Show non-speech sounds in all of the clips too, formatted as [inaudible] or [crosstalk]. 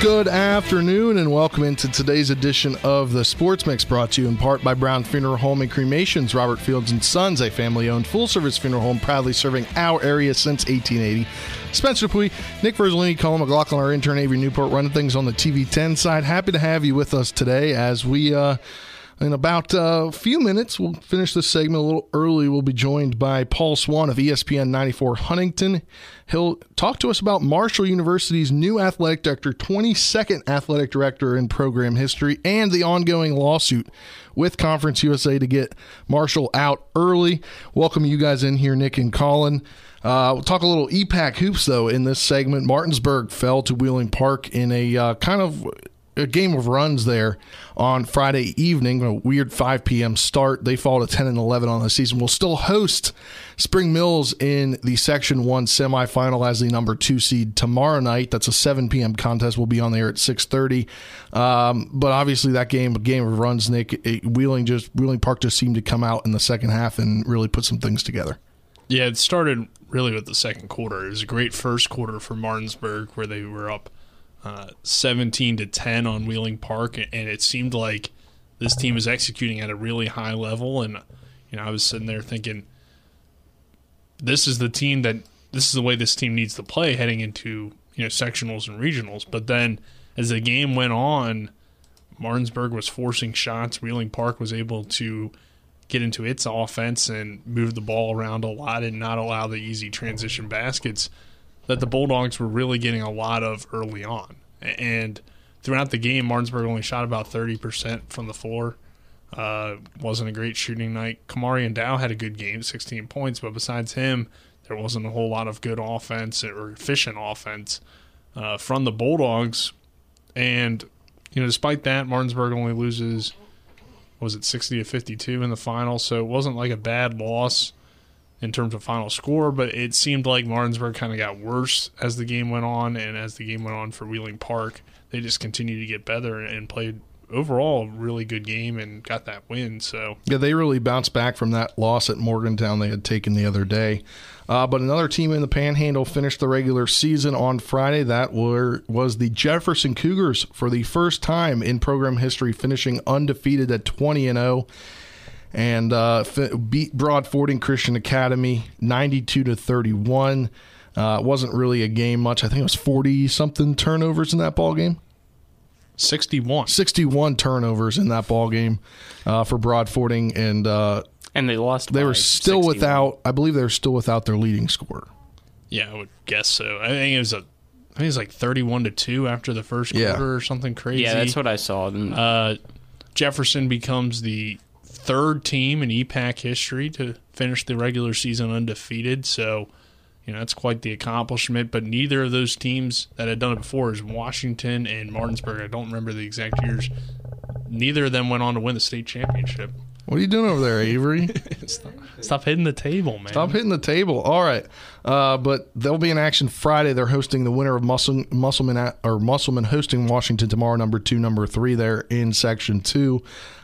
Good afternoon and welcome into today's edition of the Sports Mix brought to you in part by Brown Funeral Home and Cremations, Robert Fields and Sons, a family-owned full-service funeral home proudly serving our area since 1880. Spencer Dupuis, Nick Verzolini, Colin McLaughlin, our intern Avery Newport running things on the TV10 side. Happy to have you with us today as we uh, in about uh, a few minutes, we'll finish this segment a little early. We'll be joined by Paul Swann of ESPN 94 Huntington. He'll talk to us about Marshall University's new athletic director, 22nd athletic director in program history, and the ongoing lawsuit with Conference USA to get Marshall out early. Welcome you guys in here, Nick and Colin. Uh, we'll talk a little EPAC hoops, though, in this segment. Martinsburg fell to Wheeling Park in a uh, kind of a game of runs there on Friday evening, a weird 5 p.m. start. They fall to 10 and 11 on the season. We'll still host Spring Mills in the Section 1 semifinal as the number two seed tomorrow night. That's a 7 p.m. contest. We'll be on there at 6:30. Um, but obviously, that game, a game of runs, Nick, it, Wheeling just Wheeling Park just seemed to come out in the second half and really put some things together. Yeah, it started really with the second quarter. It was a great first quarter for Martinsburg where they were up uh, 17 to 10 on Wheeling Park, and it seemed like this team was executing at a really high level. And you know, I was sitting there thinking, this is the team that this is the way this team needs to play heading into you know sectionals and regionals. But then as the game went on, Martinsburg was forcing shots. Wheeling Park was able to get into its offense and move the ball around a lot and not allow the easy transition baskets that the Bulldogs were really getting a lot of early on. And throughout the game, Martinsburg only shot about 30% from the floor. Uh, wasn't a great shooting night. Kamari and Dow had a good game, 16 points, but besides him, there wasn't a whole lot of good offense or efficient offense uh, from the Bulldogs. And, you know, despite that, Martinsburg only loses, was it 60 to 52 in the final? So it wasn't like a bad loss in terms of final score, but it seemed like Martinsburg kind of got worse as the game went on, and as the game went on for Wheeling Park, they just continued to get better and played overall a really good game and got that win. So yeah, they really bounced back from that loss at Morgantown they had taken the other day. Uh, but another team in the Panhandle finished the regular season on Friday. That were was the Jefferson Cougars for the first time in program history, finishing undefeated at twenty and zero. And uh, beat Broadfording Christian Academy 92 to 31. Uh, it wasn't really a game much. I think it was 40 something turnovers in that ball game. 61. 61 turnovers in that ball game uh, for Broadfording and uh, and they lost. They were still 61. without. I believe they were still without their leading scorer. Yeah, I would guess so. I think it was a. I think it was like thirty-one to two after the first quarter yeah. or something crazy. Yeah, that's what I saw. Uh, Jefferson becomes the third team in EPAC history to finish the regular season undefeated. So, you know, that's quite the accomplishment. But neither of those teams that had done it before is Washington and Martinsburg. I don't remember the exact years. Neither of them went on to win the state championship. What are you doing over there, Avery? [laughs] stop, stop, hitting the table, man. Stop hitting the table. All right. Uh, but they'll be in action Friday. They're hosting the winner of Muscle, Musselman or Musselman hosting Washington tomorrow, number two, number three there in section two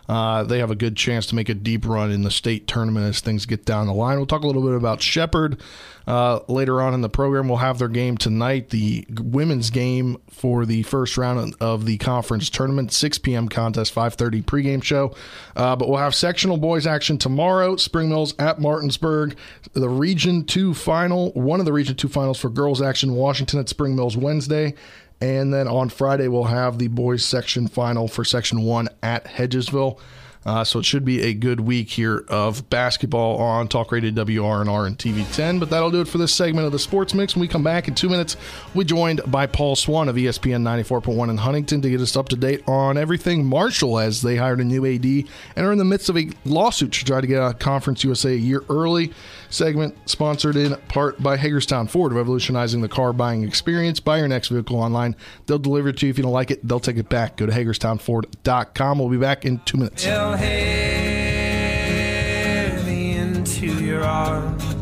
uh, they have a good chance to make a deep run in the state tournament as things get down the line. We'll talk a little bit about Shepherd uh, later on in the program. We'll have their game tonight, the women's game for the first round of the conference tournament, 6 p.m. contest, 5:30 pregame show. Uh, but we'll have sectional boys action tomorrow. Spring Mills at Martinsburg, the Region Two final, one of the Region Two finals for girls action. Washington at Spring Mills Wednesday, and then on Friday, we'll have the boys section final for section one at Hedgesville. Uh, so it should be a good week here of basketball on Talk Radio WRNR and TV10. But that'll do it for this segment of the Sports Mix. When we come back in two minutes, we're joined by Paul Swann of ESPN 94.1 in Huntington to get us up to date on everything Marshall as they hired a new AD and are in the midst of a lawsuit to try to get a Conference USA a year early. Segment sponsored in part by Hagerstown Ford, revolutionizing the car buying experience. Buy your next vehicle online. They'll deliver it to you. If you don't like it, they'll take it back. Go to HagerstownFord.com. We'll be back in two minutes.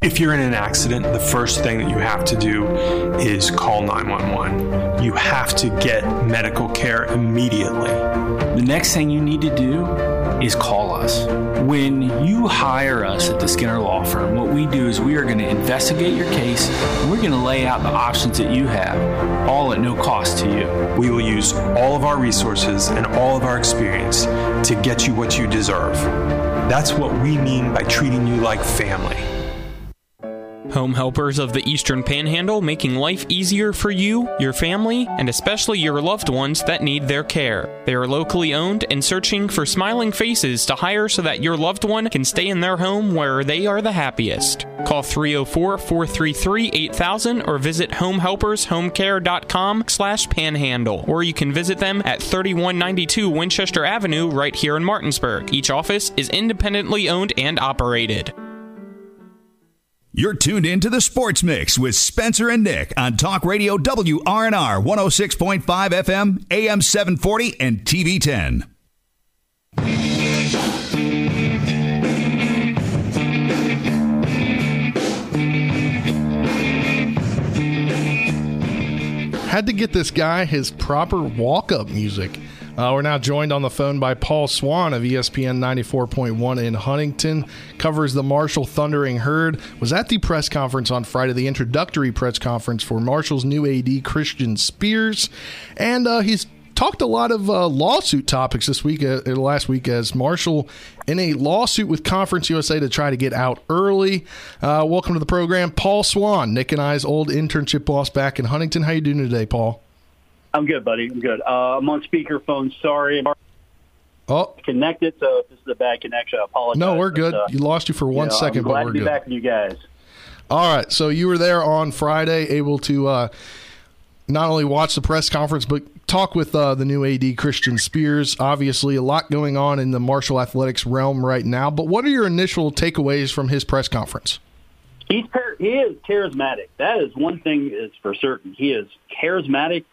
If you're in an accident, the first thing that you have to do is call 911. You have to get medical care immediately. The next thing you need to do is call us. When you hire us at the Skinner Law Firm, what we do is we are going to investigate your case and we're going to lay out the options that you have, all at no cost to you. We will use all of our resources and all of our experience to get you what you deserve. That's what we mean by treating you like family. Home helpers of the Eastern Panhandle making life easier for you, your family, and especially your loved ones that need their care. They are locally owned and searching for smiling faces to hire so that your loved one can stay in their home where they are the happiest. Call 304-433-8000 or visit homehelpershomecare.com slash panhandle. Or you can visit them at 3192 Winchester Avenue right here in Martinsburg. Each office is independently owned and operated. You're tuned in to the Sports Mix with Spencer and Nick on Talk Radio WRNR 106.5 FM, AM 740, and TV 10. Had to get this guy his proper walk up music. Uh, we're now joined on the phone by Paul Swann of ESPN 94.1 in Huntington. Covers the Marshall Thundering Herd. Was at the press conference on Friday, the introductory press conference for Marshall's new AD, Christian Spears. And uh, he's talked a lot of uh, lawsuit topics this week, uh, last week, as Marshall in a lawsuit with Conference USA to try to get out early. Uh, welcome to the program, Paul Swann, Nick and I's old internship boss back in Huntington. How you doing today, Paul? I'm good, buddy. I'm good. Uh, I'm on speakerphone. Sorry. Oh, connected. So if this is a bad connection, I apologize. No, we're good. But, uh, you lost you for one you know, second, but we're to be good. back with you guys. All right. So you were there on Friday, able to uh, not only watch the press conference, but talk with uh, the new AD, Christian Spears. Obviously, a lot going on in the Marshall athletics realm right now. But what are your initial takeaways from his press conference? He's he is charismatic. That is one thing is for certain. He is charismatic.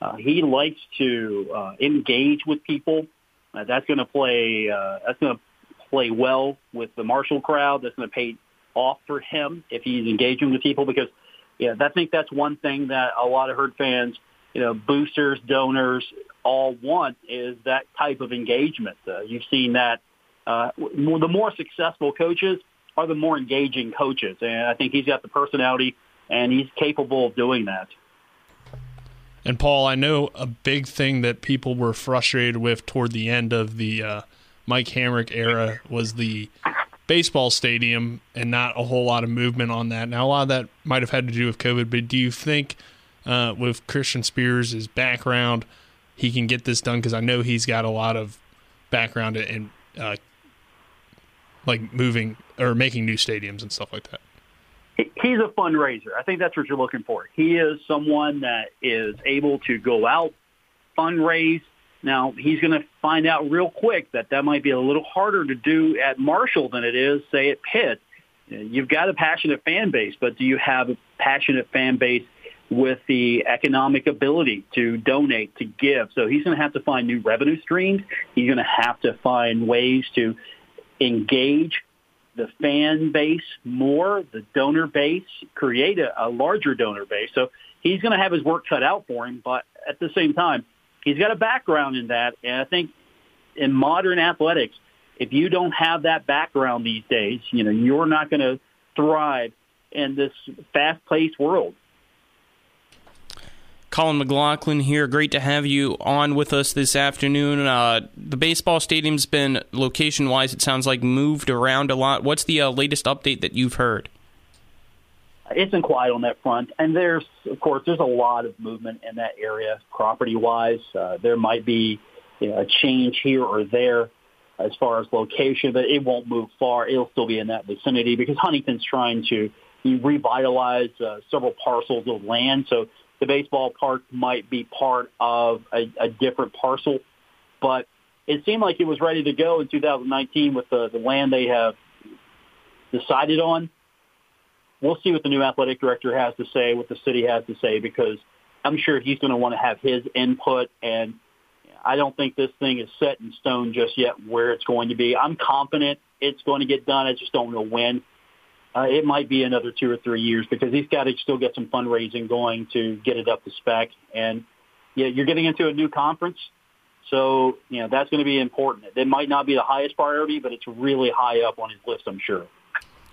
Uh, he likes to uh, engage with people. Uh, that's going to play. Uh, that's going to play well with the Marshall crowd. That's going to pay off for him if he's engaging with people because, yeah, I think that's one thing that a lot of herd fans, you know, boosters, donors, all want is that type of engagement. Uh, you've seen that. Uh, the more successful coaches are the more engaging coaches, and I think he's got the personality and he's capable of doing that. And Paul, I know a big thing that people were frustrated with toward the end of the uh, Mike Hamrick era was the baseball stadium and not a whole lot of movement on that. Now, a lot of that might have had to do with COVID, but do you think uh, with Christian Spears' background, he can get this done? Because I know he's got a lot of background in uh, like moving or making new stadiums and stuff like that he's a fundraiser. I think that's what you're looking for. He is someone that is able to go out, fundraise. Now, he's going to find out real quick that that might be a little harder to do at Marshall than it is, say, at Pitt. You've got a passionate fan base, but do you have a passionate fan base with the economic ability to donate, to give? So he's going to have to find new revenue streams. He's going to have to find ways to engage the fan base more, the donor base, create a, a larger donor base. So he's going to have his work cut out for him, but at the same time, he's got a background in that. And I think in modern athletics, if you don't have that background these days, you know, you're not going to thrive in this fast-paced world. Colin McLaughlin here. Great to have you on with us this afternoon. Uh, the baseball stadium's been location wise, it sounds like moved around a lot. What's the uh, latest update that you've heard? It's been quiet on that front, and there's, of course, there's a lot of movement in that area, property-wise. Uh, there might be you know, a change here or there as far as location, but it won't move far. It'll still be in that vicinity because Huntington's trying to revitalize uh, several parcels of land. So the baseball park might be part of a, a different parcel, but it seemed like it was ready to go in 2019 with the, the land they have decided on. We'll see what the new athletic director has to say, what the city has to say, because I'm sure he's going to want to have his input. And I don't think this thing is set in stone just yet where it's going to be. I'm confident it's going to get done. I just don't know when uh, it might be another two or three years because he's got to still get some fundraising going to get it up to spec. And yeah, you're getting into a new conference. So, you know, that's going to be important. It might not be the highest priority, but it's really high up on his list, I'm sure.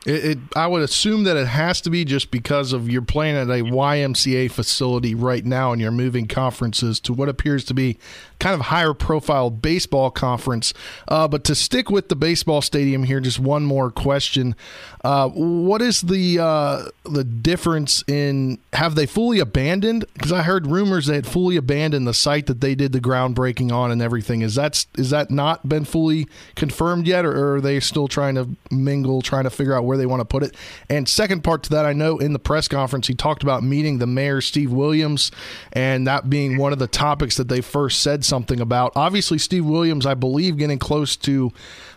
It, it, I would assume that it has to be just because of you're playing at a YMCA facility right now and you're moving conferences to what appears to be kind of higher profile baseball conference. Uh, but to stick with the baseball stadium here, just one more question: uh, What is the uh, the difference in have they fully abandoned? Because I heard rumors they had fully abandoned the site that they did the groundbreaking on and everything. Is that is that not been fully confirmed yet, or are they still trying to mingle, trying to figure out where they want to put it? And second part to that, I know in the press conference he talked about meeting the mayor Steve Williams, and that being one of the topics that they first said something about. Obviously, Steve Williams, I believe, getting close to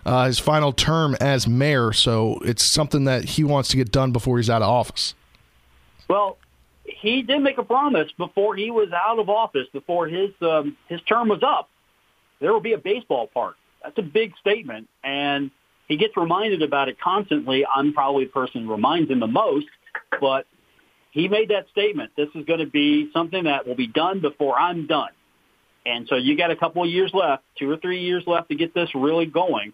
uh, his final term as mayor, so it's something that he wants to get done before he's out of office. Well, he did make a promise before he was out of office, before his um, his term was up. There will be a baseball park. That's a big statement, and he gets reminded about it constantly. I'm probably the person who reminds him the most, but he made that statement. This is going to be something that will be done before I'm done. And so you got a couple of years left, two or three years left to get this really going.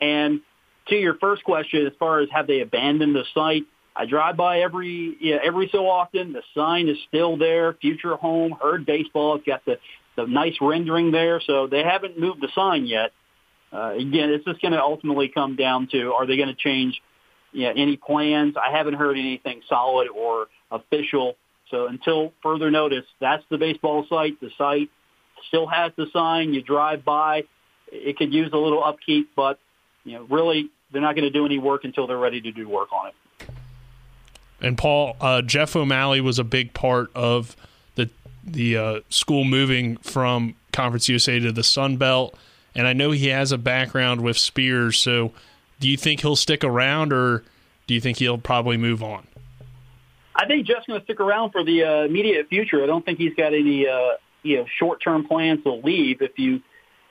And to your first question, as far as have they abandoned the site, I drive by every yeah, every so often. The sign is still there. Future home, Herd Baseball. It's got the the nice rendering there. So they haven't moved the sign yet. Uh, again, it's just going to ultimately come down to are they going to change yeah, any plans? I haven't heard anything solid or official. So until further notice, that's the baseball site. The site still has the sign. You drive by. It could use a little upkeep, but you know, really, they're not going to do any work until they're ready to do work on it. And Paul, uh, Jeff O'Malley was a big part of the the uh, school moving from Conference USA to the Sun Belt, and I know he has a background with Spears. So, do you think he'll stick around, or do you think he'll probably move on? I think Jeff's going to stick around for the uh, immediate future. I don't think he's got any uh, you know short-term plans to leave. If you,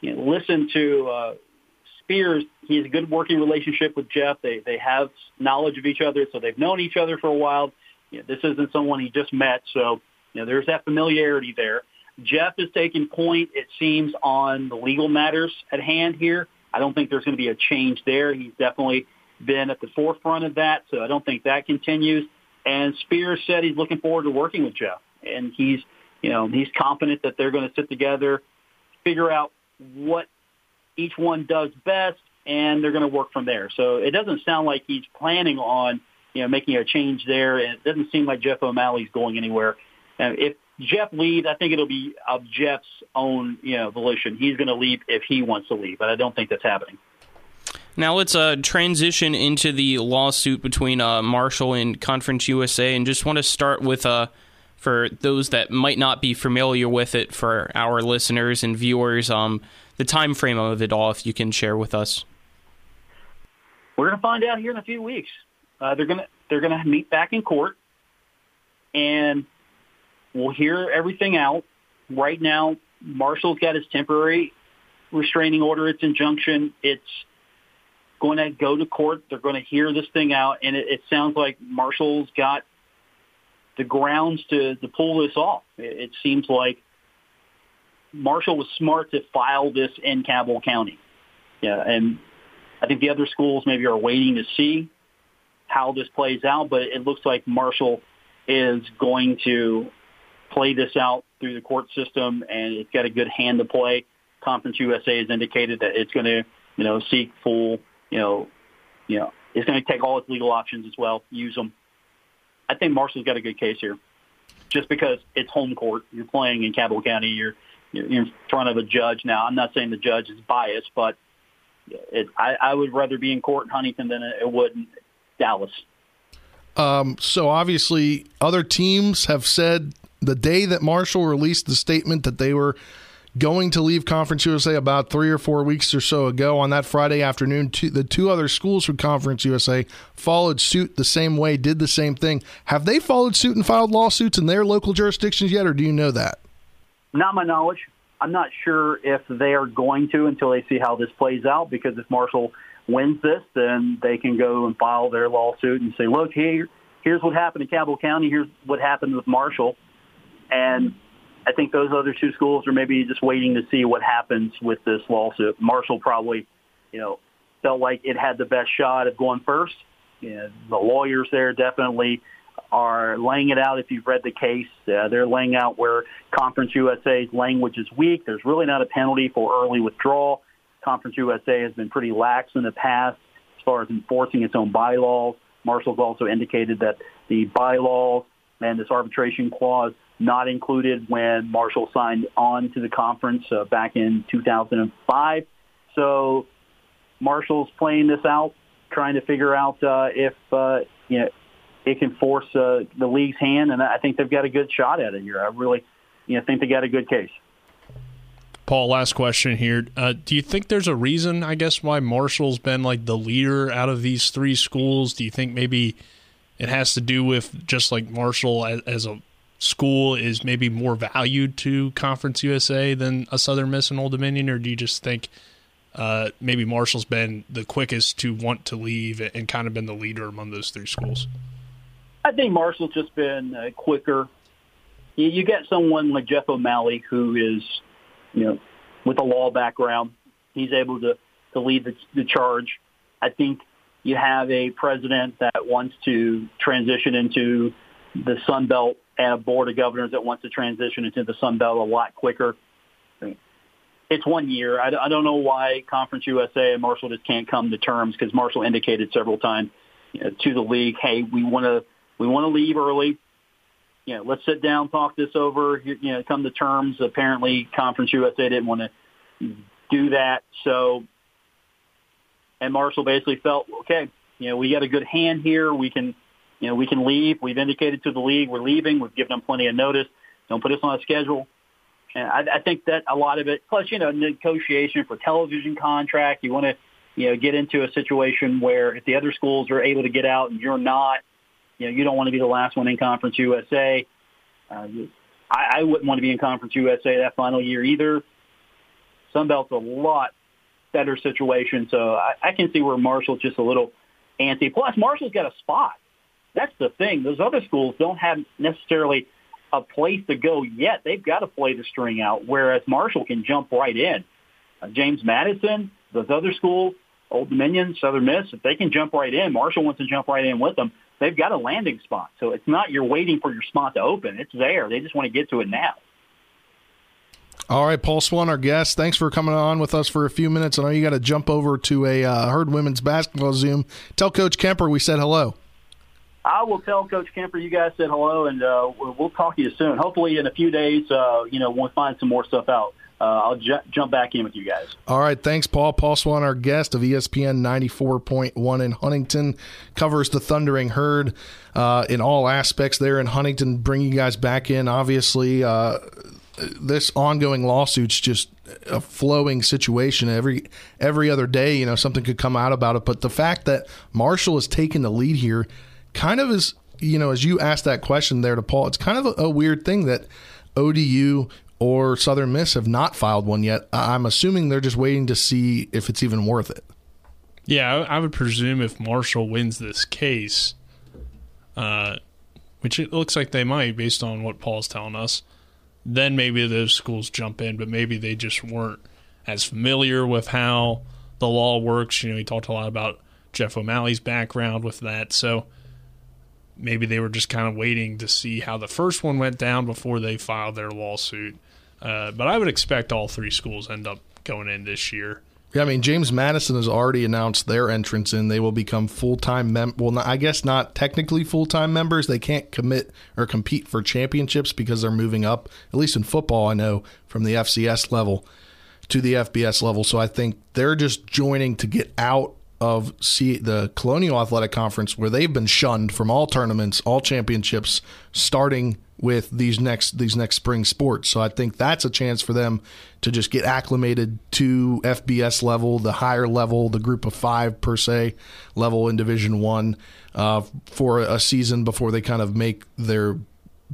you know, listen to uh, Spears, he has a good working relationship with Jeff. They they have knowledge of each other, so they've known each other for a while. You know, this isn't someone he just met, so you know there's that familiarity there. Jeff is taking point, it seems, on the legal matters at hand here. I don't think there's going to be a change there. He's definitely been at the forefront of that, so I don't think that continues. And Spears said he's looking forward to working with Jeff, and he's you know, he's confident that they're going to sit together, figure out what each one does best, and they're going to work from there. So it doesn't sound like he's planning on, you know, making a change there. It doesn't seem like Jeff O'Malley's going anywhere. And if Jeff leaves, I think it'll be of Jeff's own, you know, volition. He's going to leave if he wants to leave, but I don't think that's happening. Now let's uh, transition into the lawsuit between uh, Marshall and Conference USA, and just want to start with uh, for those that might not be familiar with it for our listeners and viewers um, the time frame of it all if you can share with us we're going to find out here in a few weeks uh, they're going to they're going to meet back in court and we'll hear everything out right now marshall's got his temporary restraining order its injunction it's going to go to court they're going to hear this thing out and it, it sounds like marshall's got the grounds to, to pull this off. It, it seems like Marshall was smart to file this in Cabell County. Yeah, and I think the other schools maybe are waiting to see how this plays out, but it looks like Marshall is going to play this out through the court system, and it's got a good hand to play. Conference USA has indicated that it's going to, you know, seek full, you know, you know, it's going to take all its legal options as well, use them. I think Marshall's got a good case here, just because it's home court. You're playing in Cabell County. You're you're in front of a judge. Now, I'm not saying the judge is biased, but it, I, I would rather be in court in Huntington than it would in Dallas. Um, so obviously, other teams have said the day that Marshall released the statement that they were going to leave Conference USA about three or four weeks or so ago on that Friday afternoon. Two, the two other schools from Conference USA followed suit the same way, did the same thing. Have they followed suit and filed lawsuits in their local jurisdictions yet, or do you know that? Not my knowledge. I'm not sure if they are going to until they see how this plays out. Because if Marshall wins this, then they can go and file their lawsuit and say, "Look, here, here's what happened in Cabell County. Here's what happened with Marshall," and I think those other two schools are maybe just waiting to see what happens with this lawsuit. Marshall probably, you know, felt like it had the best shot of going first. You know, the lawyers there definitely are laying it out. If you've read the case, uh, they're laying out where Conference USA's language is weak. There's really not a penalty for early withdrawal. Conference USA has been pretty lax in the past as far as enforcing its own bylaws. Marshall's also indicated that the bylaws and this arbitration clause not included when Marshall signed on to the conference uh, back in 2005. So Marshall's playing this out, trying to figure out uh, if uh, you know it can force uh, the league's hand, and I think they've got a good shot at it here. I really, you know, think they got a good case. Paul, last question here. Uh, do you think there's a reason, I guess, why Marshall's been like the leader out of these three schools? Do you think maybe it has to do with just like Marshall as, as a school is maybe more valued to Conference USA than a Southern Miss and Old Dominion, or do you just think uh, maybe Marshall's been the quickest to want to leave and kind of been the leader among those three schools? I think Marshall's just been uh, quicker. You, you get someone like Jeff O'Malley who is, you know, with a law background. He's able to to lead the, the charge. I think you have a president that wants to transition into the Sun Belt a board of governors that wants to transition into the Sun Belt a lot quicker. It's one year. I, I don't know why Conference USA and Marshall just can't come to terms because Marshall indicated several times you know, to the league, hey, we want to we want to leave early. You know, let's sit down, talk this over. You know, come to terms. Apparently, Conference USA didn't want to do that, so and Marshall basically felt, okay, you know, we got a good hand here. We can you know, we can leave. We've indicated to the league we're leaving. We've given them plenty of notice. Don't put us on a schedule. And I, I think that a lot of it, plus, you know, negotiation for television contract, you want to, you know, get into a situation where if the other schools are able to get out and you're not, you know, you don't want to be the last one in Conference USA. Uh, I, I wouldn't want to be in Conference USA that final year either. Sunbelt's a lot better situation, so I, I can see where Marshall's just a little antsy. Plus, Marshall's got a spot. That's the thing. Those other schools don't have necessarily a place to go yet. They've got to play the string out, whereas Marshall can jump right in. Uh, James Madison, those other schools, Old Dominion, Southern Miss, if they can jump right in, Marshall wants to jump right in with them. They've got a landing spot. So it's not you're waiting for your spot to open. It's there. They just want to get to it now. All right, Paul Swann, our guest. Thanks for coming on with us for a few minutes. I know you got to jump over to a uh, Herd women's basketball Zoom. Tell Coach Kemper we said hello. I will tell Coach Kemper you guys said hello, and uh, we'll talk to you soon. Hopefully, in a few days, uh, you know, we'll find some more stuff out. Uh, I'll ju- jump back in with you guys. All right, thanks, Paul. Paul Swann, our guest of ESPN 94.1 in Huntington, covers the Thundering Herd uh, in all aspects there in Huntington, Bring you guys back in. Obviously, uh, this ongoing lawsuit's just a flowing situation every every other day. You know, something could come out about it, but the fact that Marshall has taken the lead here kind of is, you know, as you asked that question there to Paul, it's kind of a, a weird thing that ODU or Southern Miss have not filed one yet. I'm assuming they're just waiting to see if it's even worth it. Yeah, I would presume if Marshall wins this case, uh, which it looks like they might based on what Paul's telling us, then maybe those schools jump in, but maybe they just weren't as familiar with how the law works. You know, he talked a lot about Jeff O'Malley's background with that. So maybe they were just kind of waiting to see how the first one went down before they filed their lawsuit. Uh, but I would expect all three schools end up going in this year. Yeah, I mean James Madison has already announced their entrance in. They will become full time mem. Well, not, I guess not technically full time members. They can't commit or compete for championships because they're moving up. At least in football, I know from the FCS level to the FBS level. So I think they're just joining to get out of C- the Colonial Athletic Conference, where they've been shunned from all tournaments, all championships, starting with these next these next spring sports. So I think that's a chance for them to just get acclimated to FBS level, the higher level, the group of five per se level in Division One uh, for a season before they kind of make their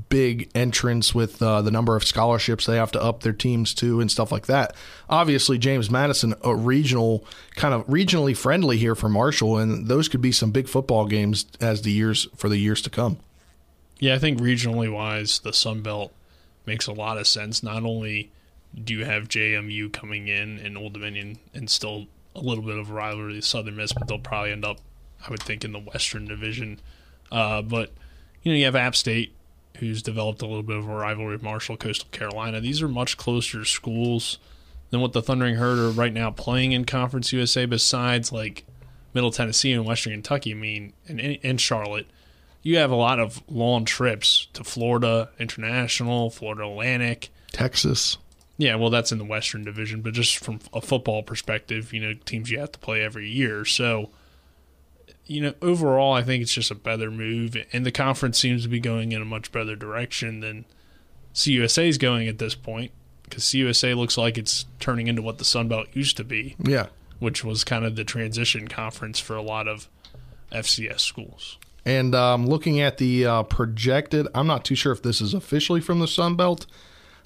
big entrance with uh, the number of scholarships they have to up their teams to and stuff like that. Obviously, James Madison, a regional kind of regionally friendly here for Marshall, and those could be some big football games as the years for the years to come. Yeah, I think regionally wise, the Sun Belt makes a lot of sense. Not only do you have JMU coming in and Old Dominion and still a little bit of rivalry with Southern Miss, but they'll probably end up, I would think, in the Western Division. Uh, but you know, you have App State, who's developed a little bit of a rivalry with Marshall, Coastal Carolina. These are much closer schools than what the Thundering Herd are right now playing in Conference USA. Besides, like Middle Tennessee and Western Kentucky, I mean, and, and Charlotte, you have a lot of long trips to Florida International, Florida Atlantic, Texas. Yeah, well, that's in the Western Division, but just from a football perspective, you know, teams you have to play every year. So, you know, overall, I think it's just a better move, and the conference seems to be going in a much better direction than CUSA is going at this point, because CUSA looks like it's turning into what the Sun Belt used to be. Yeah, which was kind of the transition conference for a lot of FCS schools. And um, looking at the uh, projected, I'm not too sure if this is officially from the Sun Belt,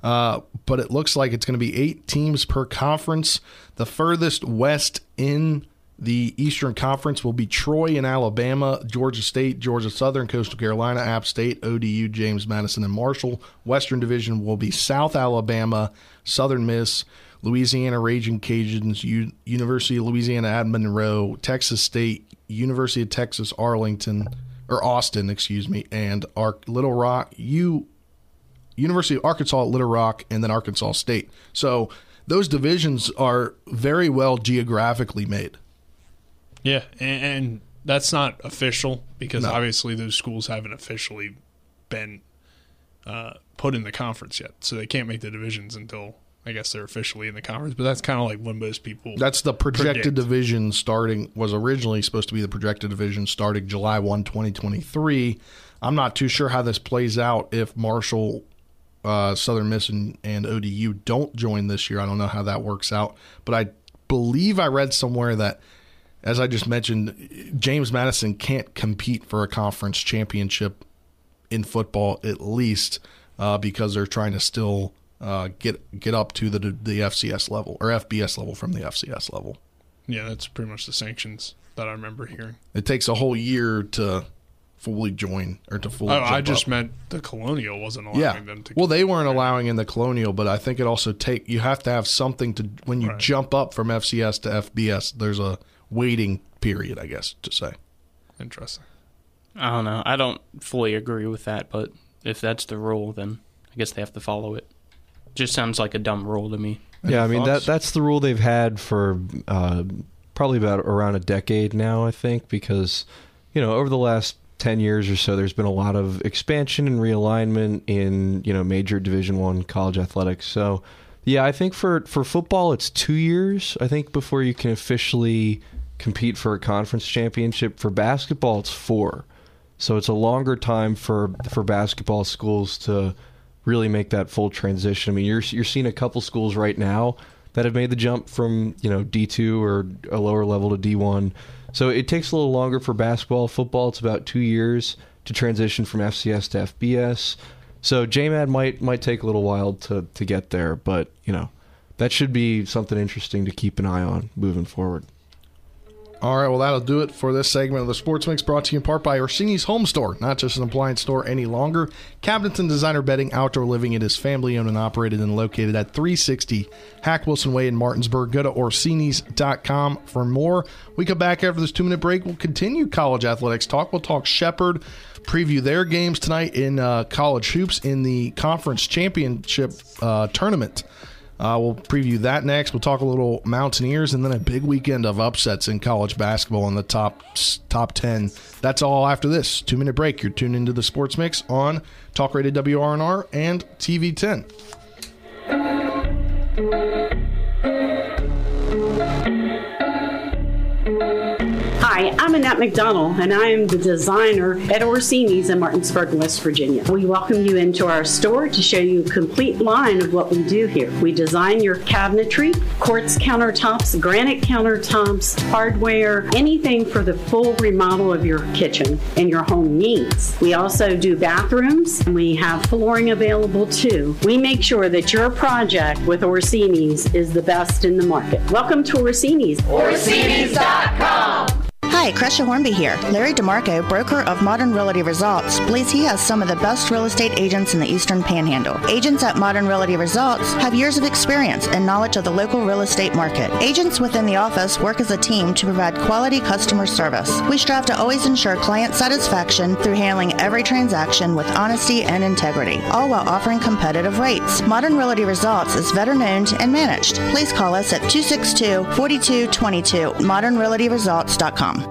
uh, but it looks like it's going to be eight teams per conference. The furthest west in the Eastern Conference will be Troy in Alabama, Georgia State, Georgia Southern, Coastal Carolina, App State, ODU, James Madison, and Marshall. Western Division will be South Alabama, Southern Miss, Louisiana Raging Cajuns, U- University of Louisiana at Monroe, Texas State, University of Texas Arlington, or Austin, excuse me, and Ar- Little Rock, U University of Arkansas at Little Rock, and then Arkansas State. So those divisions are very well geographically made. Yeah, and, and that's not official because no. obviously those schools haven't officially been uh, put in the conference yet, so they can't make the divisions until I guess they're officially in the conference, but that's kind of like when most people. That's the projected predict. division starting was originally supposed to be the projected division starting July 1, 2023. I'm not too sure how this plays out if Marshall, uh, Southern Miss, and, and ODU don't join this year. I don't know how that works out, but I believe I read somewhere that, as I just mentioned, James Madison can't compete for a conference championship in football at least uh, because they're trying to still uh, get get up to the the FCS level or FBS level from the FCS level. Yeah, that's pretty much the sanctions that I remember hearing. It takes a whole year to fully join or to fully. Oh, I just up. meant the colonial wasn't allowing yeah. them to. Well, they weren't allowing in the colonial, but I think it also take you have to have something to when you right. jump up from FCS to FBS. There's a waiting period, I guess to say. Interesting. I don't know. I don't fully agree with that, but if that's the rule, then I guess they have to follow it. Just sounds like a dumb rule to me. Any yeah, I mean that that's the rule they've had for uh, probably about around a decade now. I think because you know over the last 10 years or so there's been a lot of expansion and realignment in you know major division one college athletics so yeah i think for for football it's two years i think before you can officially compete for a conference championship for basketball it's four so it's a longer time for for basketball schools to really make that full transition. I mean, you're you're seeing a couple schools right now that have made the jump from you know D2 or a lower level to D1. So it takes a little longer for basketball. Football, it's about two years to transition from FCS to FBS. So JMAD might might take a little while to to get there, but you know that should be something interesting to keep an eye on moving forward. All right, well, that'll do it for this segment of the Sports Mix brought to you in part by Orsini's Home Store. Not just an appliance store any longer. Cabinets and designer bedding, outdoor living. It is family owned and operated and located at 360 Hack Wilson Way in Martinsburg. Go to Orsini's.com for more. We come back after this two minute break. We'll continue college athletics talk. We'll talk Shepherd, preview their games tonight in uh, college hoops in the conference championship uh, tournament. Uh, we'll preview that next. We'll talk a little Mountaineers and then a big weekend of upsets in college basketball in the top top ten. That's all after this two minute break. You're tuned into the Sports Mix on Talk Radio WRNR and TV10. Hi, I'm Annette McDonald, and I am the designer at Orsini's in Martinsburg, West Virginia. We welcome you into our store to show you a complete line of what we do here. We design your cabinetry, quartz countertops, granite countertops, hardware, anything for the full remodel of your kitchen and your home needs. We also do bathrooms, and we have flooring available too. We make sure that your project with Orsini's is the best in the market. Welcome to Orsini's. Orsini's.com. Hi, Cresha Hornby here. Larry DeMarco, broker of Modern Realty Results, believes he has some of the best real estate agents in the Eastern Panhandle. Agents at Modern Realty Results have years of experience and knowledge of the local real estate market. Agents within the office work as a team to provide quality customer service. We strive to always ensure client satisfaction through handling every transaction with honesty and integrity, all while offering competitive rates. Modern Realty Results is veteran owned and managed. Please call us at 262 4222 modernrealtyresults.com.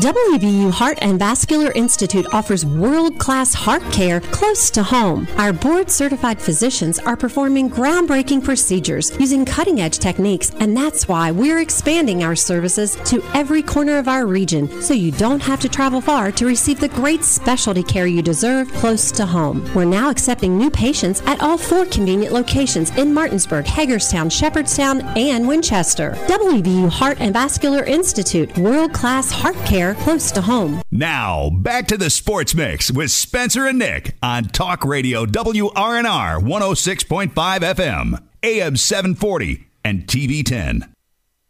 WVU Heart and Vascular Institute offers world class heart care close to home. Our board certified physicians are performing groundbreaking procedures using cutting edge techniques, and that's why we're expanding our services to every corner of our region so you don't have to travel far to receive the great specialty care you deserve close to home. We're now accepting new patients at all four convenient locations in Martinsburg, Hagerstown, Shepherdstown, and Winchester. WVU Heart and Vascular Institute, world class heart care close to home. Now, back to the Sports Mix with Spencer and Nick on Talk Radio WRNR 106.5 FM, AM 740, and TV 10.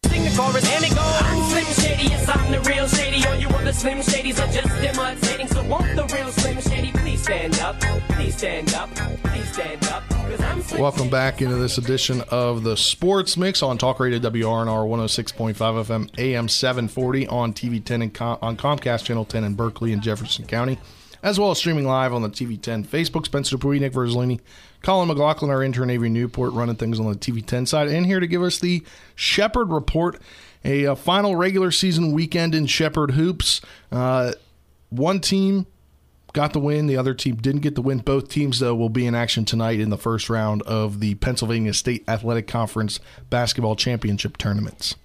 Sing the chorus and it goes. I'm Slim Shady, yes, I'm the real Shady. All you other Slim Shadys are just imitating. So won't the real Slim Shady please stand up? Please stand up. Please stand up. Welcome back into this edition of the Sports Mix on Talk Radio WRNR 106.5 FM AM 740 on TV 10 and Com- on Comcast Channel 10 in Berkeley and Jefferson County, as well as streaming live on the TV 10 Facebook. Spencer Dupuy, Nick Verzolini, Colin McLaughlin, our intern Avery Newport, running things on the TV 10 side, and here to give us the Shepherd report. A, a final regular season weekend in Shepherd hoops. Uh, one team got the win. The other team didn't get the win. Both teams, though, will be in action tonight in the first round of the Pennsylvania State Athletic Conference basketball championship tournaments.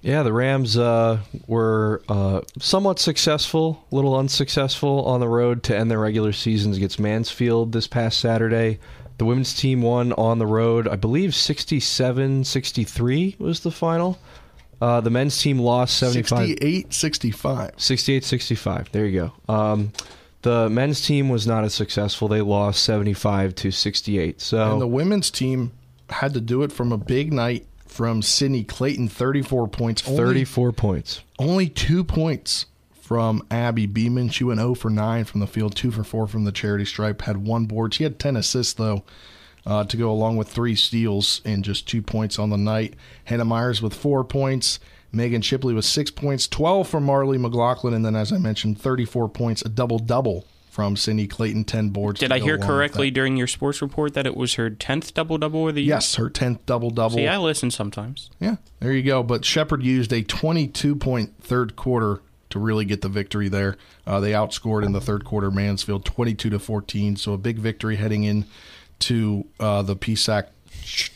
Yeah, the Rams uh, were uh, somewhat successful, a little unsuccessful on the road to end their regular seasons against Mansfield this past Saturday. The women's team won on the road, I believe 67 63 was the final. Uh, the men's team lost 75 68 65. 68 65. There you go. Um, the men's team was not as successful. They lost 75 to 68. So and the women's team had to do it from a big night from Sydney Clayton, 34 points. Only, 34 points. Only two points from Abby Beeman. She went 0 for 9 from the field, 2 for 4 from the charity stripe, had one board. She had 10 assists, though, uh, to go along with three steals and just two points on the night. Hannah Myers with four points. Megan Shipley with six points, 12 from Marley McLaughlin, and then, as I mentioned, 34 points, a double double from Cindy Clayton, 10 boards. Did I hear correctly during your sports report that it was her 10th double double of the year? Yes, her 10th double double. See, I listen sometimes. Yeah, there you go. But Shepherd used a 22 point third quarter to really get the victory there. Uh, they outscored in the third quarter Mansfield 22 to 14, so a big victory heading in to uh, the PSAC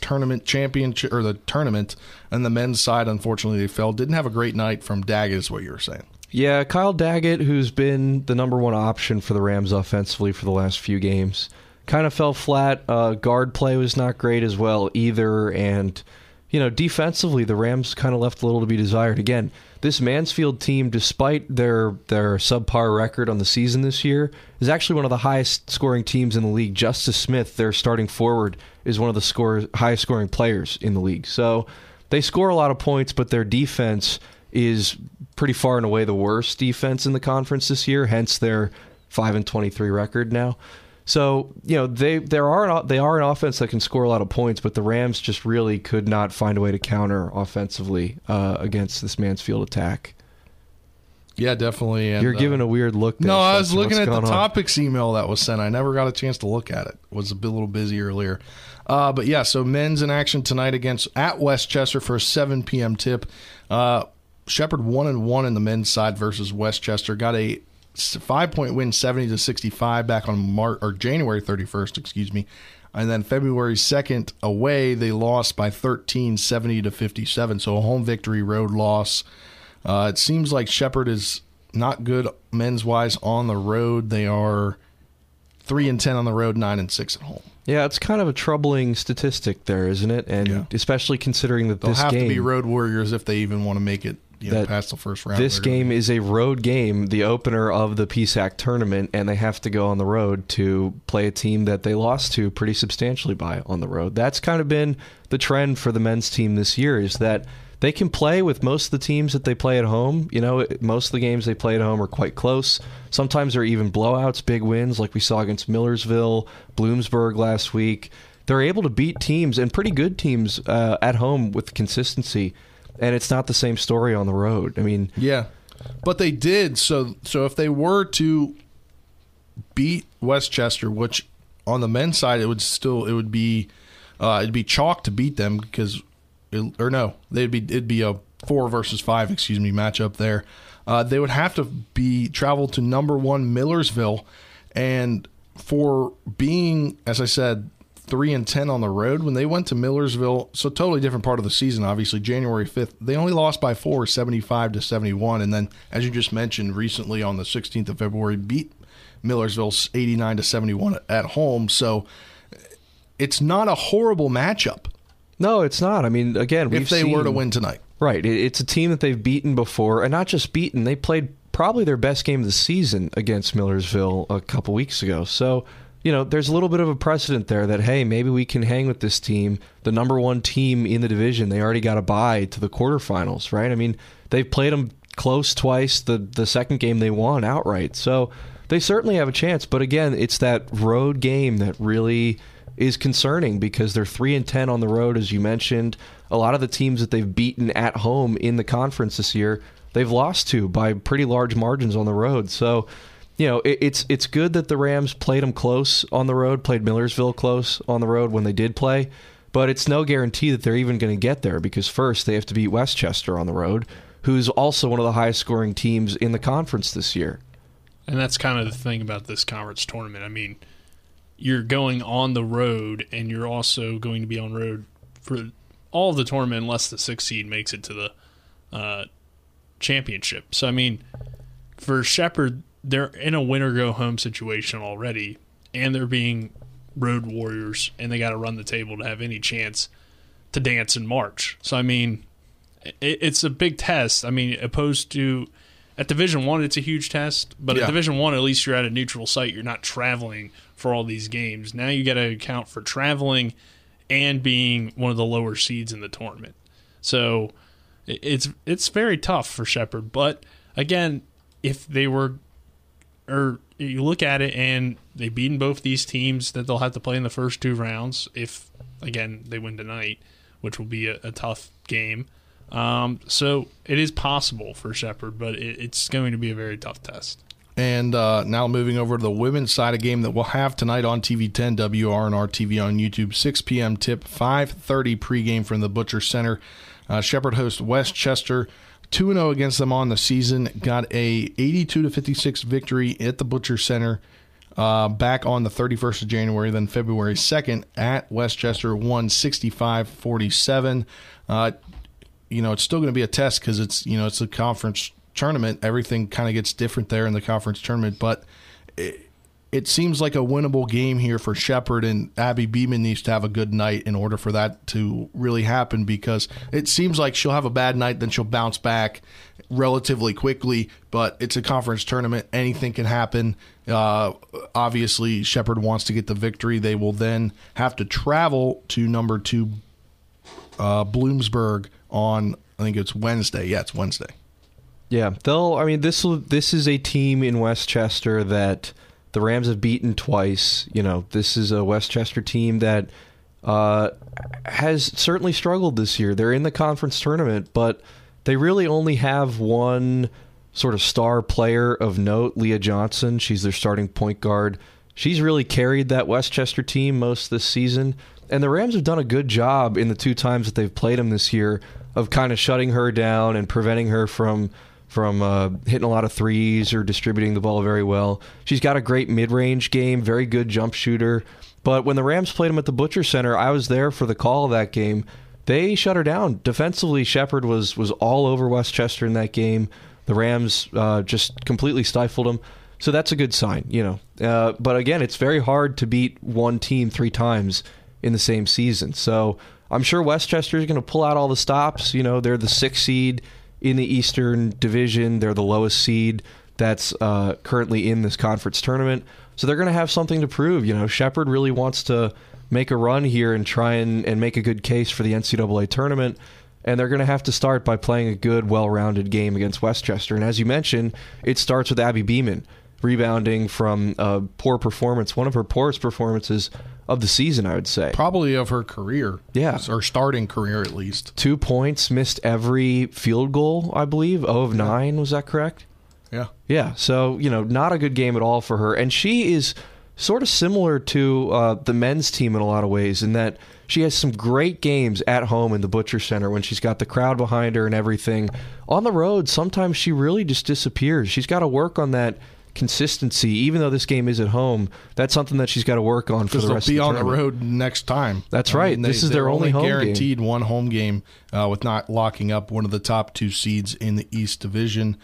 tournament championship or the tournament, and the men's side, unfortunately, they fell. Didn't have a great night from Daggett, is what you were saying. Yeah, Kyle Daggett, who's been the number one option for the Rams offensively for the last few games, kind of fell flat. Uh, guard play was not great as well either, and you know defensively the Rams kind of left a little to be desired. Again, this Mansfield team, despite their their subpar record on the season this year, is actually one of the highest scoring teams in the league. Justice Smith, their starting forward, is one of the score, highest scoring players in the league. So they score a lot of points, but their defense is pretty far and away the worst defense in the conference this year. Hence their five and twenty three record now. So you know they there are they are an offense that can score a lot of points, but the Rams just really could not find a way to counter offensively uh, against this Mansfield attack. Yeah, definitely. And, You're uh, giving a weird look. There, No, I was looking at the on? topics email that was sent. I never got a chance to look at it. Was a bit- little busy earlier. Uh, but yeah, so men's in action tonight against at Westchester for a 7 p.m. tip. Uh, Shepherd one and one in the men's side versus Westchester. Got a five point win, 70 to 65 back on March or January 31st, excuse me. And then February 2nd away, they lost by 13, 70 to 57. So a home victory, road loss. Uh, it seems like Shepherd is not good men's wise on the road. They are three and ten on the road, nine and six at home. Yeah, it's kind of a troubling statistic there, isn't it? And especially considering that They'll this have game to be road warriors if they even want to make it you know, past the first round. This game is a road game, the opener of the PSAC tournament, and they have to go on the road to play a team that they lost to pretty substantially by on the road. That's kind of been the trend for the men's team this year is that they can play with most of the teams that they play at home. You know, most of the games they play at home are quite close. Sometimes they're even blowouts, big wins like we saw against Millersville, Bloomsburg last week. They're able to beat teams and pretty good teams uh, at home with consistency. And it's not the same story on the road. I mean, Yeah, but they did. So so if they were to beat Westchester, which on the men's side it would still it would be uh, it'd be chalk to beat them because or no they'd be it'd be a four versus five excuse me matchup there. Uh, they would have to be travel to number one Millersville, and for being as I said three and ten on the road when they went to Millersville. So totally different part of the season. Obviously, January fifth, they only lost by four, 75 to seventy one, and then as you just mentioned, recently on the sixteenth of February, beat Millersville eighty nine to seventy one at home. So it's not a horrible matchup. No, it's not. I mean, again, if they were to win tonight. Right. It's a team that they've beaten before, and not just beaten, they played probably their best game of the season against Millersville a couple weeks ago. So, you know, there's a little bit of a precedent there that, hey, maybe we can hang with this team, the number one team in the division. They already got a bye to the quarterfinals, right? I mean, they've played them close twice. The, the second game they won outright. So they certainly have a chance. But again, it's that road game that really is concerning because they're three and ten on the road, as you mentioned. A lot of the teams that they've beaten at home in the conference this year, they've lost to by pretty large margins on the road. So, you know, it, it's it's good that the Rams played them close on the road, played Millersville close on the road when they did play, but it's no guarantee that they're even going to get there because first they have to beat Westchester on the road, who's also one of the highest scoring teams in the conference this year. And that's kind of the thing about this conference tournament. I mean, you're going on the road, and you're also going to be on road for all of the tournament unless the sixth seed makes it to the uh, championship. So, I mean, for Shepherd, they're in a winner go home situation already, and they're being road warriors, and they got to run the table to have any chance to dance in March. So, I mean, it, it's a big test. I mean, opposed to at Division One, it's a huge test. But Yeah. at Division One, at least you're at a neutral site. You're not traveling for all these games. Now you got to account for traveling and being one of the lower seeds in the tournament. So it's it's very tough for Shepherd. But again, if they were, or you look at it and they've beaten both these teams that they'll have to play in the first two rounds. If again they win tonight, which will be a, a tough game. Um, so it is possible for Shepherd, but it, it's going to be a very tough test. And uh, now moving over to the women's side, a game that we'll have tonight on TV 10 WRNR TV on YouTube, 6 p.m. tip, 5:30 pregame from the Butcher Center. Uh, Shepherd hosts Westchester, 2 0 against them on the season. Got a 82 to 56 victory at the Butcher Center. uh, back on the 31st of January, then February 2nd at Westchester, won 65 47. Uh, you know, it's still going to be a test because it's, you know, it's a conference tournament. Everything kind of gets different there in the conference tournament, but it, it seems like a winnable game here for Shepherd, and Abby Beeman needs to have a good night in order for that to really happen because it seems like she'll have a bad night, then she'll bounce back relatively quickly. But it's a conference tournament, anything can happen. Uh, obviously, Shepherd wants to get the victory. They will then have to travel to number two uh, Bloomsburg on, I think it's Wednesday. Yeah, it's Wednesday. Yeah, they'll. I mean, this this is a team in Westchester that the Rams have beaten twice. You know, this is a Westchester team that uh, has certainly struggled this year. They're in the conference tournament, but they really only have one sort of star player of note, Leah Johnson. She's their starting point guard. She's really carried that Westchester team most this season. And the Rams have done a good job in the two times that they've played them this year of kind of shutting her down and preventing her from from uh, hitting a lot of threes or distributing the ball very well. She's got a great mid range game, very good jump shooter. But when the Rams played them at the Butcher Center, I was there for the call of that game. They shut her down defensively. Shepherd was was all over Westchester in that game. The Rams uh, just completely stifled them. So that's a good sign, you know. Uh, but again, it's very hard to beat one team three times in the same season. So I'm sure Westchester is going to pull out all the stops. You know, they're the sixth seed in the Eastern Division. They're the lowest seed that's uh, currently in this conference tournament. So they're going to have something to prove. You know, Shepherd really wants to make a run here and try and, and make a good case for the NCAA tournament. And they're going to have to start by playing a good, well rounded game against Westchester. And as you mentioned, it starts with Abby Beeman rebounding from a poor performance, one of her poorest performances of the season, I would say. Probably of her career. Yeah. Or starting career at least. Two points, missed every field goal, I believe. Oh of nine, was that correct? Yeah. Yeah. So, you know, not a good game at all for her. And she is sort of similar to uh, the men's team in a lot of ways in that she has some great games at home in the Butcher Center when she's got the crowd behind her and everything. On the road, sometimes she really just disappears. She's got to work on that consistency, even though this game is at home. That's something that she's got to work on for the they'll rest be of the on the road next time. That's right. they- This is their they're only home game. guaranteed one home game uh, with not locking up one of the top two seeds in the East Division.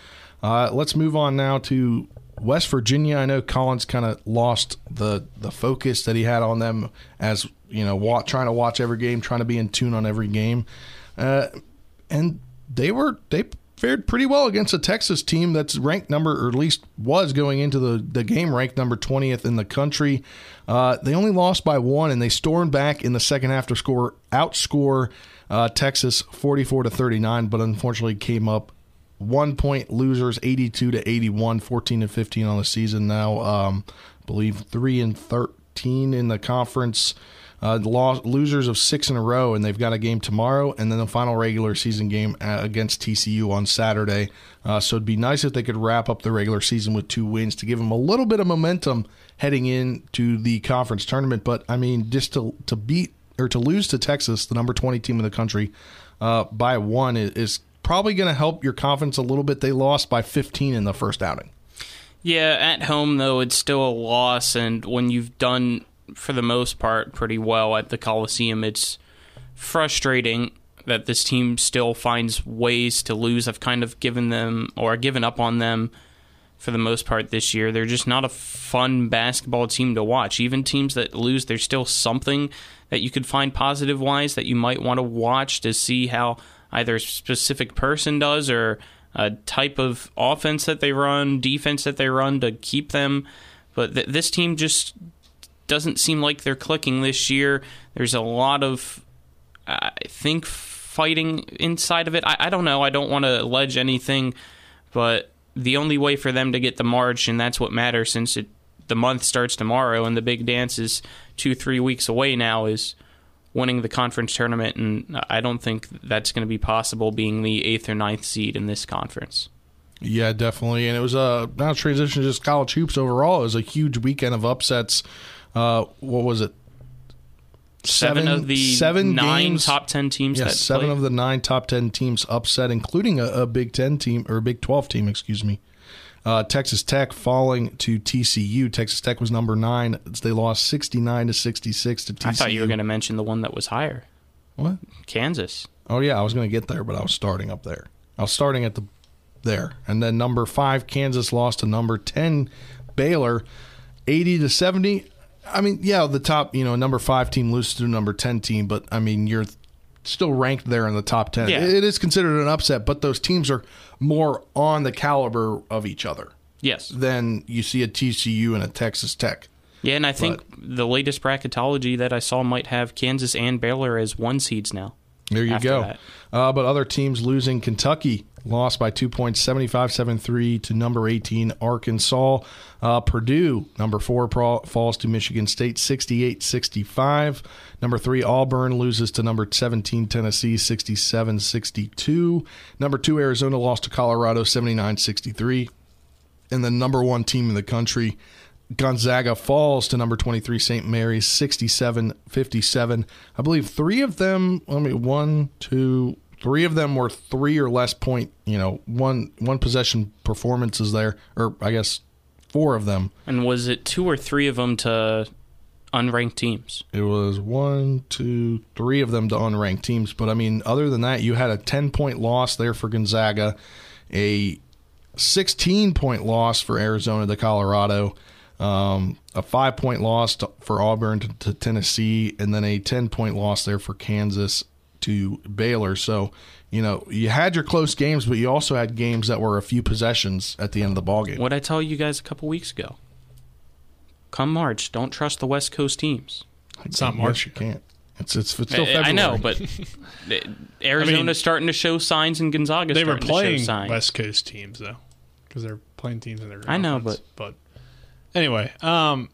Uh, let's move on now to West Virginia. I know Collins kind of lost the the focus that he had on them as you know, trying to watch every game, trying to be in tune on every game, uh, and they were they fared pretty well against a Texas team that's ranked number, or at least was going into the, the game ranked number 20th in the country. Uh, they only lost by one, and they stormed back in the second half to score outscore uh, Texas 44 to 39, but unfortunately came up one point losers 82 to 81, 14 and 15 on the season now. Um, believe three and 13 in the conference. Uh, lost, losers of six in a row, and they've got a game tomorrow, and then the final regular season game uh, against TCU on Saturday. Uh, so it'd be nice if they could wrap up the regular season with two wins to give them a little bit of momentum heading into the conference tournament. But I mean, just to to beat or to lose to Texas, the number twenty team in the country, uh, by one is, is probably going to help your confidence a little bit. They lost by fifteen in the first outing. Yeah, at home though, it's still a loss, and when you've done for the most part pretty well at the Coliseum, it's frustrating that this team still finds ways to lose. I've kind of given them or given up on them for the most part this year. They're just not a fun basketball team to watch. Even teams that lose, there's still something that you could find positive wise that you might want to watch to see how either a specific person does or a type of offense that they run, defense that they run to keep them. But th- this team just doesn't seem like they're clicking this year. There's a lot of, I think, fighting inside of it. I, I don't know. I don't want to allege anything, but the only way for them to get the march, and that's what matters since it the month starts tomorrow and the big dance is two, three weeks away now, is winning the conference tournament. And I don't think that's going to be possible being the eighth or ninth seed in this conference. Yeah, definitely. And it was a now transition to just college hoops overall. It was a huge weekend of upsets. Uh, what was it? Seven, of the seven nine games- top ten teams Yes, that seven played. of the nine top ten teams upset, including a, a Big Ten team or a Big Twelve team, excuse me. Uh, Texas Tech falling to TCU. Texas Tech was number nine. They lost 69 to 66 to TCU. I thought you were going to mention the one that was higher. What? Kansas. Oh yeah, I was going to get there, but I was starting up there. I was starting at the there, and then number five Kansas lost to number ten Baylor, eighty to seventy. I mean, yeah, the top you know number five team loses to number ten team, but I mean you're still ranked there in the top ten. Yeah. It is considered an upset, but those teams are more on the caliber of each other Yes. than you see a TCU and a Texas Tech. Yeah, and I think the latest bracketology that I saw might have Kansas and Baylor as one seeds now. There you go. Uh, but other teams losing. Kentucky lost by two points, 75 73 to number 18, Arkansas. Uh, Purdue, number four, pro- falls to Michigan State, 68 65. Number three, Auburn loses to number 17, Tennessee, 67 62. Number two, Arizona lost to Colorado, 79 63. And the number one team in the country, Gonzaga falls to number 23 St. Mary's 67 57. I believe three of them, I mean, one, two, three of them were three or less point, you know, one one possession performances there, or I guess four of them. And was it two or three of them to unranked teams? It was one, two, three of them to unranked teams. But I mean, other than that, you had a 10 point loss there for Gonzaga, a 16 point loss for Arizona to Colorado, um, a five point loss to, for Auburn to, to Tennessee, and then a 10 point loss there for Kansas to Baylor. So, you know, you had your close games, but you also had games that were a few possessions at the end of the ballgame. What I tell you guys a couple weeks ago? Come March, don't trust the West Coast teams. It's not March. you can't. It's it's, it's still I- February. I know, but [laughs] Arizona's I mean, starting to show signs, and Gonzaga's they were starting to playing show signs. West Coast teams though, because they're playing teams in their. I know, conference. but anyway, um,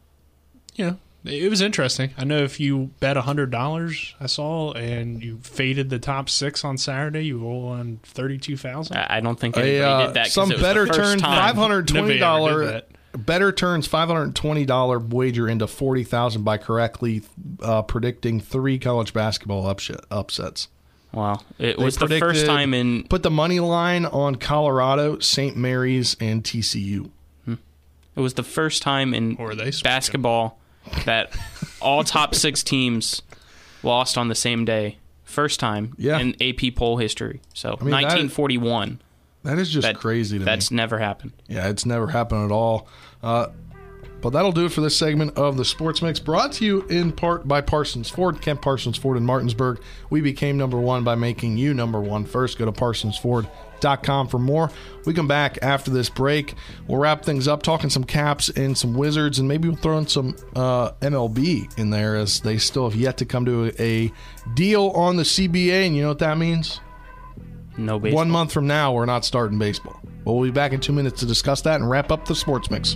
you know, it was interesting. I know if you bet hundred dollars, I saw, and you faded the top six on Saturday, you roll on thirty two thousand. I I don't think A, anybody uh, did that. 'cause Some it was better first turn five hundred twenty Nobody ever dollar. did that. Better turns five hundred twenty dollar wager into forty thousand by correctly uh, predicting three college basketball upset, upsets. Wow, it They was the first time in Put the money line on Colorado, St. Mary's, and TCU. it was the first time in Or they split basketball that all top six teams lost on the same day. First time Yeah. in AP poll history. So mean, 1941. That is just That- crazy to That's me. never happened. Yeah, it's never happened at all. Uh, but that'll do it for this segment of the Sports Mix, brought to you in part by Parsons Ford, Kent Parsons Ford in Martinsburg. We became number one by making you number one first. Go to parsonsford.com for more. We come back after this break. We'll wrap things up, talking some Caps and some Wizards, and maybe we'll throw in some uh, MLB in there as they still have yet to come to a, a deal on the CBA. And you know what that means? No baseball. One month from now, we're not starting baseball. But we'll be back in two minutes to discuss that and wrap up the sports mix.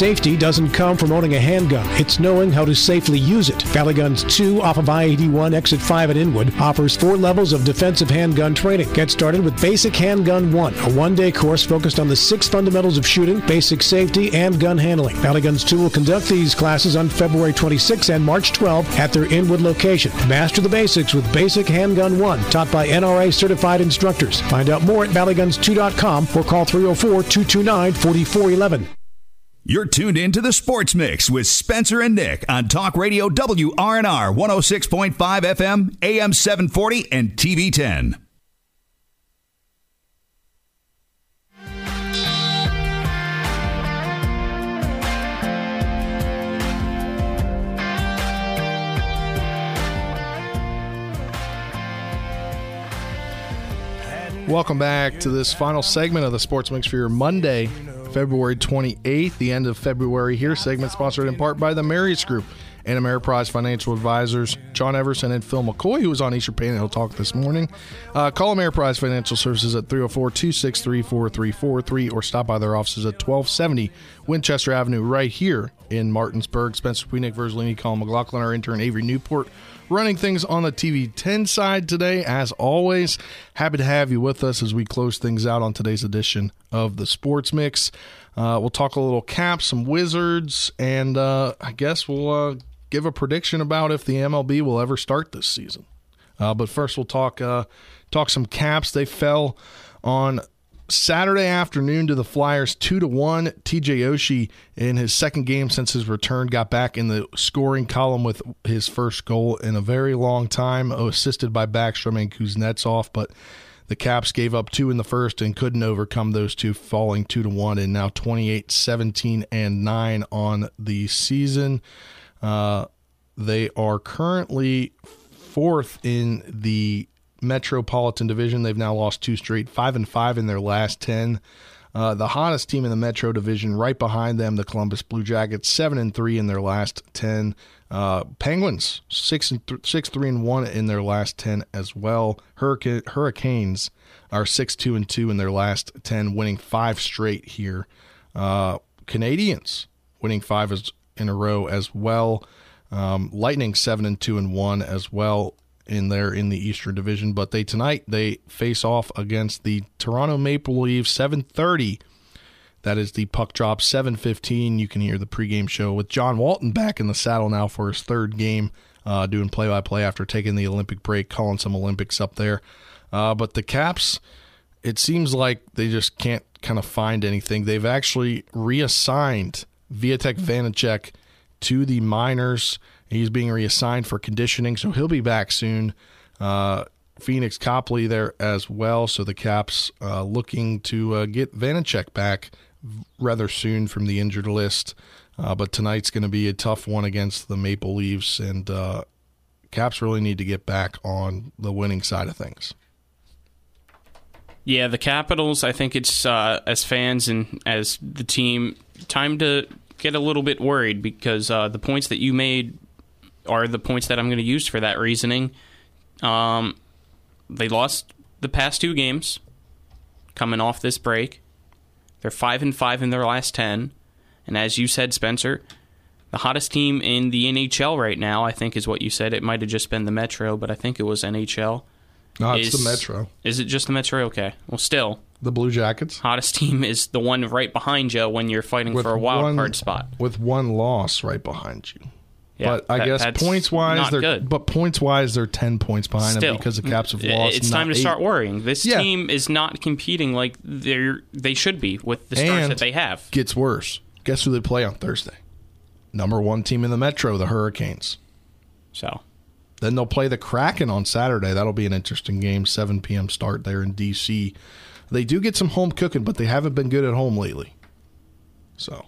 Safety doesn't come from owning a handgun. It's knowing how to safely use it. Valley Guns 2 off of I-81 Exit 5 at Inwood offers four levels of defensive handgun training. Get started with Basic Handgun 1, a one-day course focused on the six fundamentals of shooting, basic safety, and gun handling. Valley Guns 2 will conduct these classes on February 26 and March 12 at their Inwood location. Master the basics with Basic Handgun 1, taught by NRA certified instructors. Find out more at valleyguns2.com or call 304-229-4411. You're tuned in to the Sports Mix with Spencer and Nick on Talk Radio WRNR 106.5 FM, AM 740, and TV 10. Welcome back to this final segment of the Sports Mix for your Monday, February 28th, the end of February here. Segment sponsored in part by the Marius Group and Ameriprise Financial Advisors, John Everson and Phil McCoy, who was on Eastern Panhandle Talk this morning. Uh, call Ameriprise Financial Services at 304 263 4343 or stop by their offices at 1270 Winchester Avenue right here in Martinsburg. Spencer Queenick, Verzolini, Colin McLaughlin, our intern Avery Newport running things on the TV 10 side today. As always, happy to have you with us as we close things out on today's edition of the Sports Mix. Uh, we'll talk a little Caps, some Wizards, and uh, I guess we'll uh, give a prediction about if the MLB will ever start this season. Uh, but first, we'll talk uh, talk some Caps. They fell on Saturday afternoon to the Flyers two to one. TJ Oshie in his second game since his return got back in the scoring column with his first goal in a very long time, assisted by Backstrom and Kuznetsov. But the Caps gave up two in the first and couldn't overcome those two, falling two to one, and now 28, 17, and nine on the season. Uh, they are currently fourth in the Metropolitan Division. They've now lost two straight, five and five in their last ten. Uh, the hottest team in the Metro Division, right behind them, the Columbus Blue Jackets, seven and three in their last ten. Uh, Penguins six and th- six three and one in their last ten as well. Hurricane- Hurricanes are six two and two in their last ten, winning five straight here. Uh, Canadiens winning five as, in a row as well. Um, Lightning seven and two and one as well in there in the Eastern Division. But they tonight they face off against the Toronto Maple Leafs, seven thirty. That is the puck drop, seven fifteen. You can hear the pregame show with John Walton back in the saddle now for his third game, uh, doing play by play after taking the Olympic break, calling some Olympics up there. Uh, but the Caps, it seems like they just can't kind of find anything. They've actually reassigned Vitek Vanecek to the minors. He's being reassigned for conditioning, so he'll be back soon. Uh, Pheonix Copley there as well. So the Caps uh, looking to uh, get Vanecek back rather soon from the injured list. Uh, but tonight's going to be a tough one against the Maple Leafs, and uh, Caps really need to get back on the winning side of things. Yeah, the Capitals. I think it's uh, as fans and as the team time to get a little bit worried because uh, the points that you made are the points that I'm going to use for that reasoning. Um, they lost the past two games coming off this break. They're five and five in their last ten, and as you said, Spencer, the hottest team in the NHL right now, I think, is what you said. It might have just been the Metro, but I think it was NHL. No, it's is, the Metro. Is it just the Metro? Okay. Well, still. The Blue Jackets. Hottest team is the one right behind you when you're fighting with for a wild one, card spot. With one loss right behind you. Yeah, but I that, guess points wise, they're good. but points wise, they're ten points behind Still, them because the mm, Caps have lost. It's time to eight. start worrying. This Yeah. team is not competing like they they should be with the stars and that they have. Gets worse. Guess who they play on Thursday? Number one team in the Metro, the Hurricanes. So then they'll play the Kraken on Saturday. That'll be an interesting game. 7 p.m. start there in D.C. They do get some home cooking, but they haven't been good at home lately. So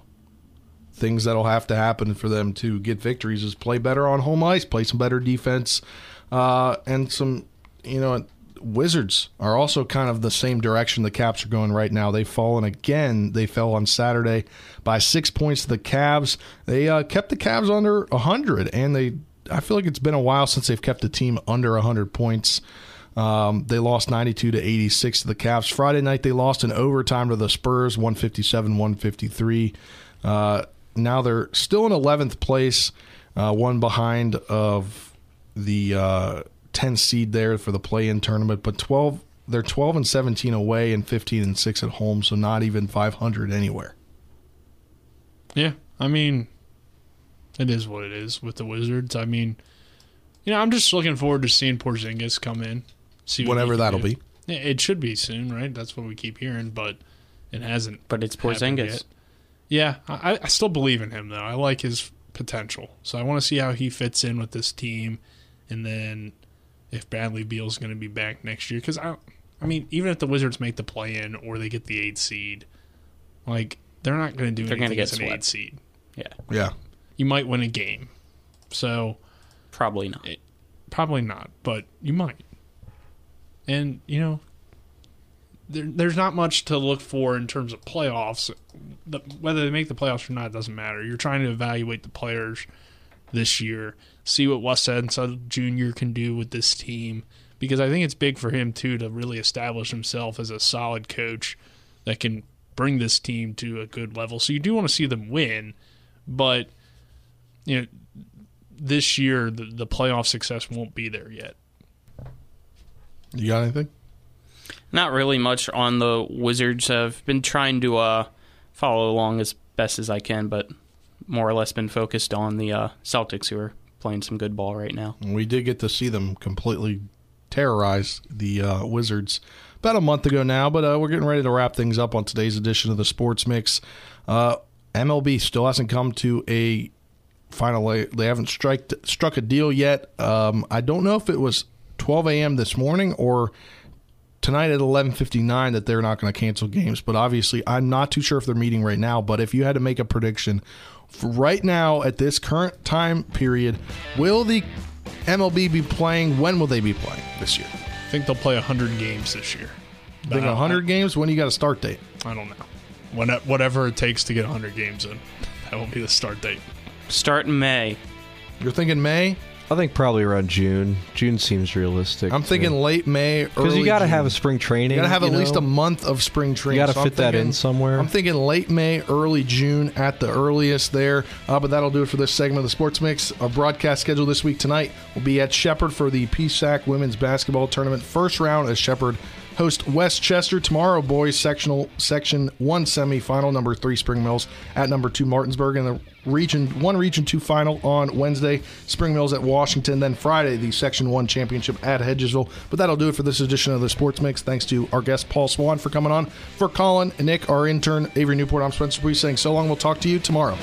things that'll have to happen for them to get victories is play better on home ice, play some better defense, uh, and some, you know, Wizards are also kind of the same direction the Caps are going right now. They've fallen again. They fell on Saturday by six points to the Cavs. They uh, kept the Cavs under 100, and they. I feel like it's been a while since they've kept a team under 100 points. Um, they lost 92 to 86 to the Cavs. Friday night they lost in overtime to the Spurs, 157 153. Uh, now they're still in 11th place, uh, one behind of the uh, 10 seed there for the play-in tournament, but 12 they're 12 and 17 away and 15 and 6 at home, so not even 500 anywhere. Yeah, I mean, it is what it is with the Wizards. I mean, you know, I'm just looking forward to seeing Porzingis come in. See what Whenever that'll do. be. It should be soon, right? That's what we keep hearing, but it hasn't. But it's happened Porzingis. Yet. Yeah, I, I still believe in him though. I like his potential, so I want to see how he fits in with this team, and then if Bradley Beal's going to be back next year. Because I, I mean, even if the Wizards make the play in or they get the eight seed, like they're not going to do They're gonna anything get as an swept. eight seed. Yeah. Yeah. You might win a game, so probably not. probably not, but you might. And you know, there, there's not much to look for in terms of playoffs. The, whether they make the playoffs or not doesn't matter. You're trying to evaluate the players this year, see what Wes Unseld Jr. can do with this team, because I think it's big for him too to really establish himself as a solid coach that can bring this team to a good level. So you do want to see them win, but you know this year the, the playoff success won't be there yet. You got anything? Not really much on the Wizards. I've been trying to uh, follow along as best as I can, but more or less been focused on the uh, Celtics, who are playing some good ball right now. We did get to see them completely terrorize the uh, Wizards about a month ago now, but uh, we're getting ready to wrap things up on today's edition of the Sports Mix. Uh, MLB still hasn't come to a final. They haven't strike, struck a deal yet. Um, I don't know if it was 12 a.m. this morning or tonight at 11:59 that they're not going to cancel games. But obviously, I'm not too sure if they're meeting right now. But if you had to make a prediction for right now at this current time period, will the MLB be playing? When will they be playing this year? I think they'll play 100 games this year. I think 100 games. When you got a start date? I don't know. When, whatever it takes to get 100 games in, [laughs] that will be the start date. Start in May. You're thinking May? I think probably around June. June seems realistic. I'm thinking late May, early. because you got to have a spring training. You got to have at you least a month of spring training. You gotta So I'm fit that in somewhere. I'm thinking late May, early June at the earliest there. Uh, but that'll do it for this segment of the Sports Mix. Our broadcast schedule this week tonight will be at Shepherd for the PSAC Women's Basketball Tournament first round as Shepherd host Westchester tomorrow. Boys sectional section one semifinal number three Spring Mills at number two Martinsburg and the region one region two final on Wednesday Spring Mills at Washington. Then Friday the section one championship at Hedgesville. But that'll do it for this edition of the Sports Mix. Thanks to our guest Paul Swann for coming on. For Colin Nick, our intern Avery Newport, I'm Spencer Bree saying so long. We'll talk to you tomorrow.